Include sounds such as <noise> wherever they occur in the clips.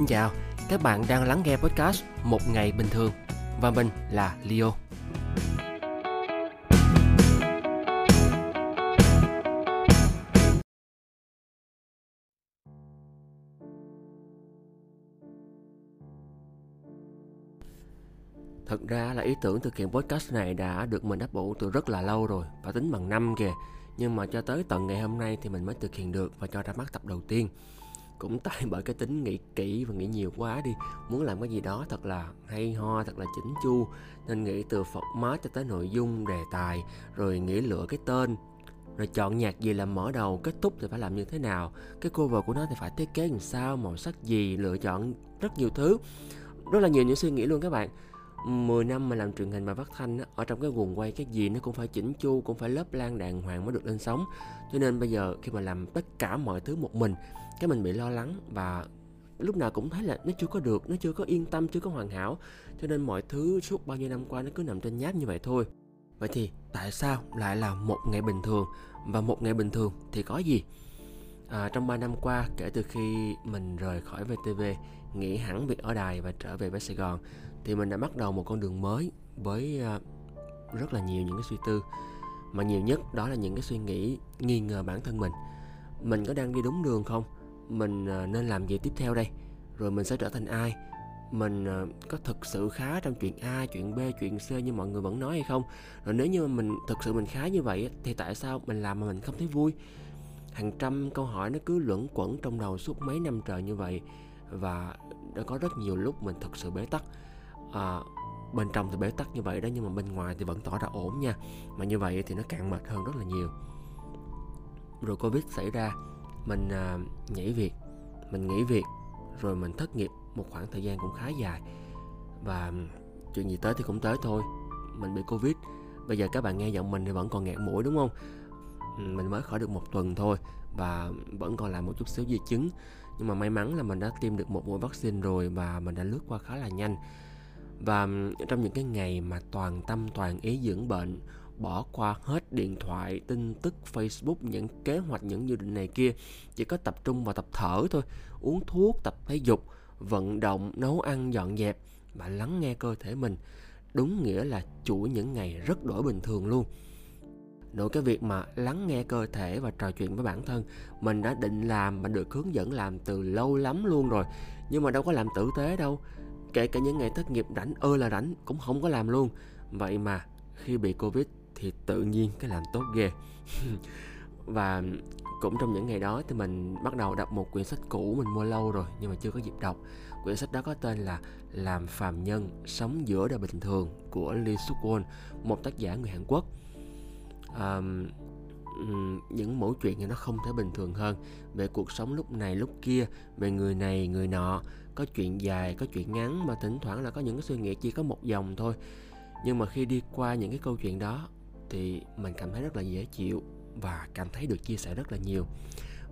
Xin chào, các bạn đang lắng nghe podcast Một ngày bình thường và mình là Leo. Thật ra là ý tưởng thực hiện podcast này đã được mình ấp ủ từ rất là lâu rồi và tính bằng năm kìa. Nhưng mà cho tới tận ngày hôm nay thì mình mới thực hiện được và cho ra mắt tập đầu tiên cũng tại bởi cái tính nghĩ kỹ và nghĩ nhiều quá đi. Muốn làm cái gì đó thật là hay ho, thật là chỉnh chu. Nên nghĩ từ format cho tới nội dung, đề tài, rồi nghĩ lựa cái tên. Rồi chọn nhạc gì làm mở đầu, kết thúc thì phải làm như thế nào? Cái cover của nó thì phải thiết kế làm sao, màu sắc gì, lựa chọn rất nhiều thứ. Rất là nhiều những suy nghĩ luôn các bạn. 10 năm mà làm truyền hình và phát thanh ở trong cái guồng quay cái gì nó cũng phải chỉnh chu cũng phải lớp lan đàng hoàng mới được lên sóng. Cho nên bây giờ khi mà làm tất cả mọi thứ một mình cái mình bị lo lắng và lúc nào cũng thấy là nó chưa có được nó chưa có yên tâm chưa có hoàn hảo. Cho nên mọi thứ suốt bao nhiêu năm qua nó cứ nằm trên nháp như vậy thôi. Vậy thì tại sao lại là một ngày bình thường? Và một ngày bình thường thì có gì? À, trong 3 năm qua kể từ khi mình rời khỏi VTV nghỉ hẳn việc ở đài và trở về với Sài Gòn thì mình đã bắt đầu một con đường mới với ờ, rất là nhiều những cái suy tư. Mà nhiều nhất đó là những cái suy nghĩ nghi ngờ bản thân mình. Mình có đang đi đúng đường không? Mình ờ, nên làm gì tiếp theo đây? Rồi mình sẽ trở thành ai? Mình ờ, có thực sự khá trong chuyện A, chuyện B, chuyện C như mọi người vẫn nói hay không? Rồi nếu như mình thực sự mình khá như vậy thì tại sao mình làm mà mình không thấy vui? Hàng trăm câu hỏi nó cứ luẩn quẩn trong đầu suốt mấy năm trời như vậy. Và đã có rất nhiều lúc mình thực sự bế tắc à, bên trong thì bế tắc như vậy đó nhưng mà bên ngoài thì vẫn tỏ ra ổn nha. Mà như vậy thì nó càng mệt hơn rất là nhiều. Rồi covid xảy ra mình à, nhảy việc mình nghỉ việc rồi mình thất nghiệp một khoảng thời gian cũng khá dài. Và chuyện gì tới thì cũng tới thôi mình bị covid. Bây giờ các bạn nghe giọng mình thì vẫn còn nghẹt mũi đúng không? Mình mới khỏi được một tuần thôi và vẫn còn lại một chút xíu di chứng. Nhưng mà may mắn là mình đã tiêm được một mũi vaccine rồi và mình đã lướt qua khá là nhanh và trong những cái ngày mà toàn tâm, toàn ý dưỡng bệnh, bỏ qua hết điện thoại, tin tức, facebook, những kế hoạch, những dự định này kia, chỉ có tập trung vào tập thở thôi, uống thuốc, tập thể dục, vận động, nấu ăn dọn dẹp và lắng nghe cơ thể mình. Đúng nghĩa là chuỗi những ngày rất đổi bình thường luôn. Nội cái việc mà lắng nghe cơ thể và trò chuyện với bản thân, mình đã định làm và được hướng dẫn làm từ lâu lắm luôn rồi. Nhưng mà đâu có làm tử tế đâu kể cả những ngày thất nghiệp rảnh ơi là rảnh cũng không có làm luôn. Vậy mà khi bị covid thì tự nhiên cái làm tốt ghê. <laughs> Và cũng trong những ngày đó thì mình bắt đầu đọc một quyển sách cũ mình mua lâu rồi nhưng mà chưa có dịp đọc. Quyển sách đó có tên là làm phàm nhân sống giữa đời bình thường của Lee Suk Won một tác giả người Hàn Quốc. Um, những mẫu chuyện thì nó không thể bình thường hơn về cuộc sống lúc này lúc kia về người này người nọ. Có chuyện dài có chuyện ngắn mà thỉnh thoảng là có những cái suy nghĩ chỉ có một dòng thôi. Nhưng mà khi đi qua những cái câu chuyện đó thì mình cảm thấy rất là dễ chịu và cảm thấy được chia sẻ rất là nhiều.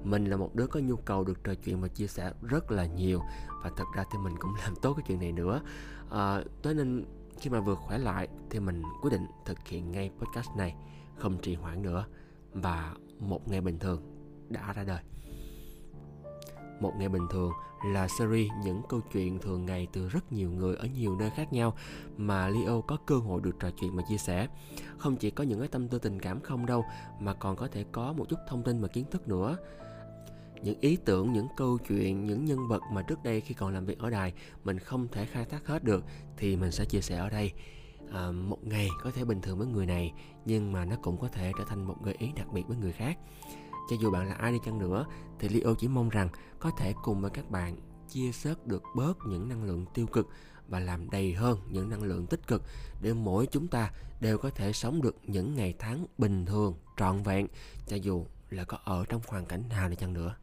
Mình là một đứa có nhu cầu được trò chuyện và chia sẻ rất là nhiều và thật ra thì mình cũng <laughs> làm tốt cái chuyện này nữa. Ờ, à, thế nên khi mà vừa khỏe lại thì mình quyết định thực hiện ngay podcast này không trì hoãn nữa và một ngày bình thường đã ra đời. Một ngày bình thường là series những câu chuyện thường ngày từ rất nhiều người ở nhiều nơi khác nhau mà Leo có cơ hội được trò chuyện và chia sẻ. Không chỉ có những cái tâm tư tình cảm không đâu, mà còn có thể có một chút thông tin và kiến thức nữa. Những ý tưởng, những câu chuyện, những nhân vật mà trước đây khi còn làm việc ở đài mình không thể khai thác hết được thì mình sẽ chia sẻ ở đây à, một ngày có thể bình thường với người này nhưng mà nó cũng có thể trở thành một gợi ý đặc biệt với người khác. Cho dù bạn là ai đi chăng nữa thì Leo chỉ mong rằng có thể cùng với các bạn chia sớt được bớt những năng lượng tiêu cực và làm đầy hơn những năng lượng tích cực để mỗi chúng ta đều có thể sống được những ngày tháng bình thường trọn vẹn cho dù là có ở trong hoàn cảnh nào đi chăng nữa.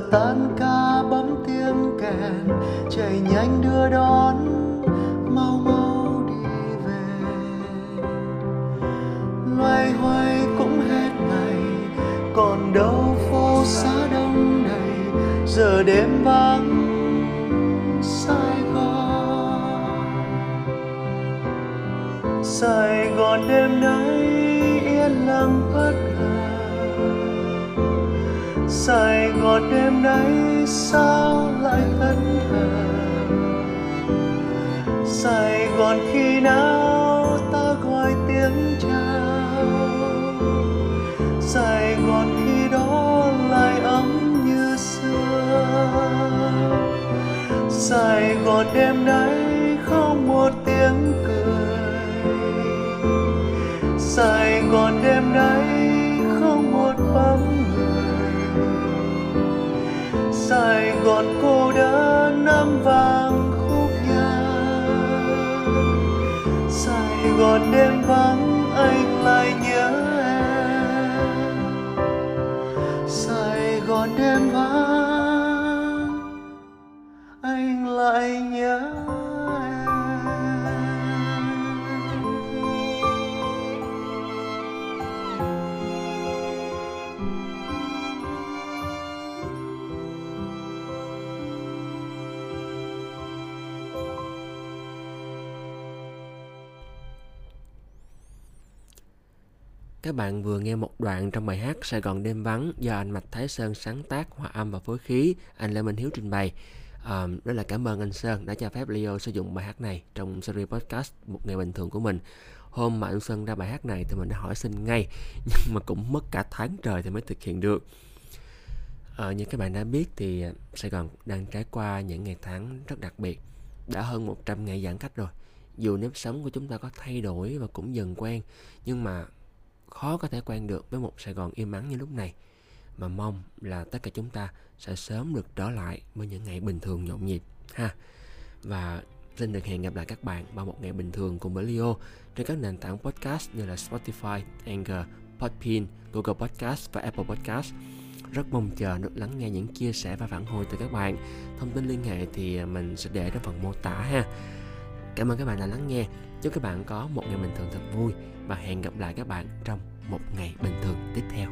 giờ tan ca bấm tiếng kèn, chạy nhanh đưa đón mau mau đi về. Loay hoay cũng hết ngày, còn đâu phố xá đông đầy giờ đêm vắng Sài Gòn. Sài Gòn đêm nay yên lặng bất ngờ Sài Gòn đêm nay sao lại thẫn thờ Sài Gòn khi nào ta gọi tiếng chào? Sài Gòn khi đó lại ấm như xưa. Sài Gòn đêm nay không một tiếng cười. Sài Gòn đêm nay Sài cô đơn năm vàng khúc nhà Sài Gòn đêm vắng Các bạn vừa nghe một đoạn trong bài hát Sài Gòn đêm vắng do anh Mạch Thái Sơn sáng tác, hòa âm và phối khí, anh Lê Minh Hiếu trình bày. À, rất là cảm ơn anh Sơn đã cho phép Leo sử dụng bài hát này trong series podcast một ngày bình thường của mình. Hôm mà anh Sơn ra bài hát này thì mình đã hỏi xin ngay, <laughs> nhưng mà cũng mất cả tháng trời thì mới thực hiện được. À, như các bạn đã biết thì Sài Gòn đang trải qua những ngày tháng rất đặc biệt. Đã hơn 100 ngày giãn cách rồi. Dù nếp sống của chúng ta có thay đổi và cũng dần quen, nhưng mà khó có thể quen được với một Sài Gòn im ắng như lúc này. Mà mong là tất cả chúng ta sẽ sớm được trở lại với những ngày bình thường nhộn nhịp ha. Và xin được hẹn gặp lại các bạn vào một ngày bình thường cùng với Leo trên các nền tảng podcast như là Spotify, Anchor, Podbean, Google Podcast và Apple Podcast. Rất mong chờ được lắng nghe những chia sẻ và phản hồi từ các bạn. Thông tin liên hệ thì mình sẽ để trong phần mô tả ha cảm ơn các bạn đã lắng nghe. Chúc các bạn có một ngày bình thường thật vui và hẹn gặp lại các bạn trong một ngày bình thường tiếp theo.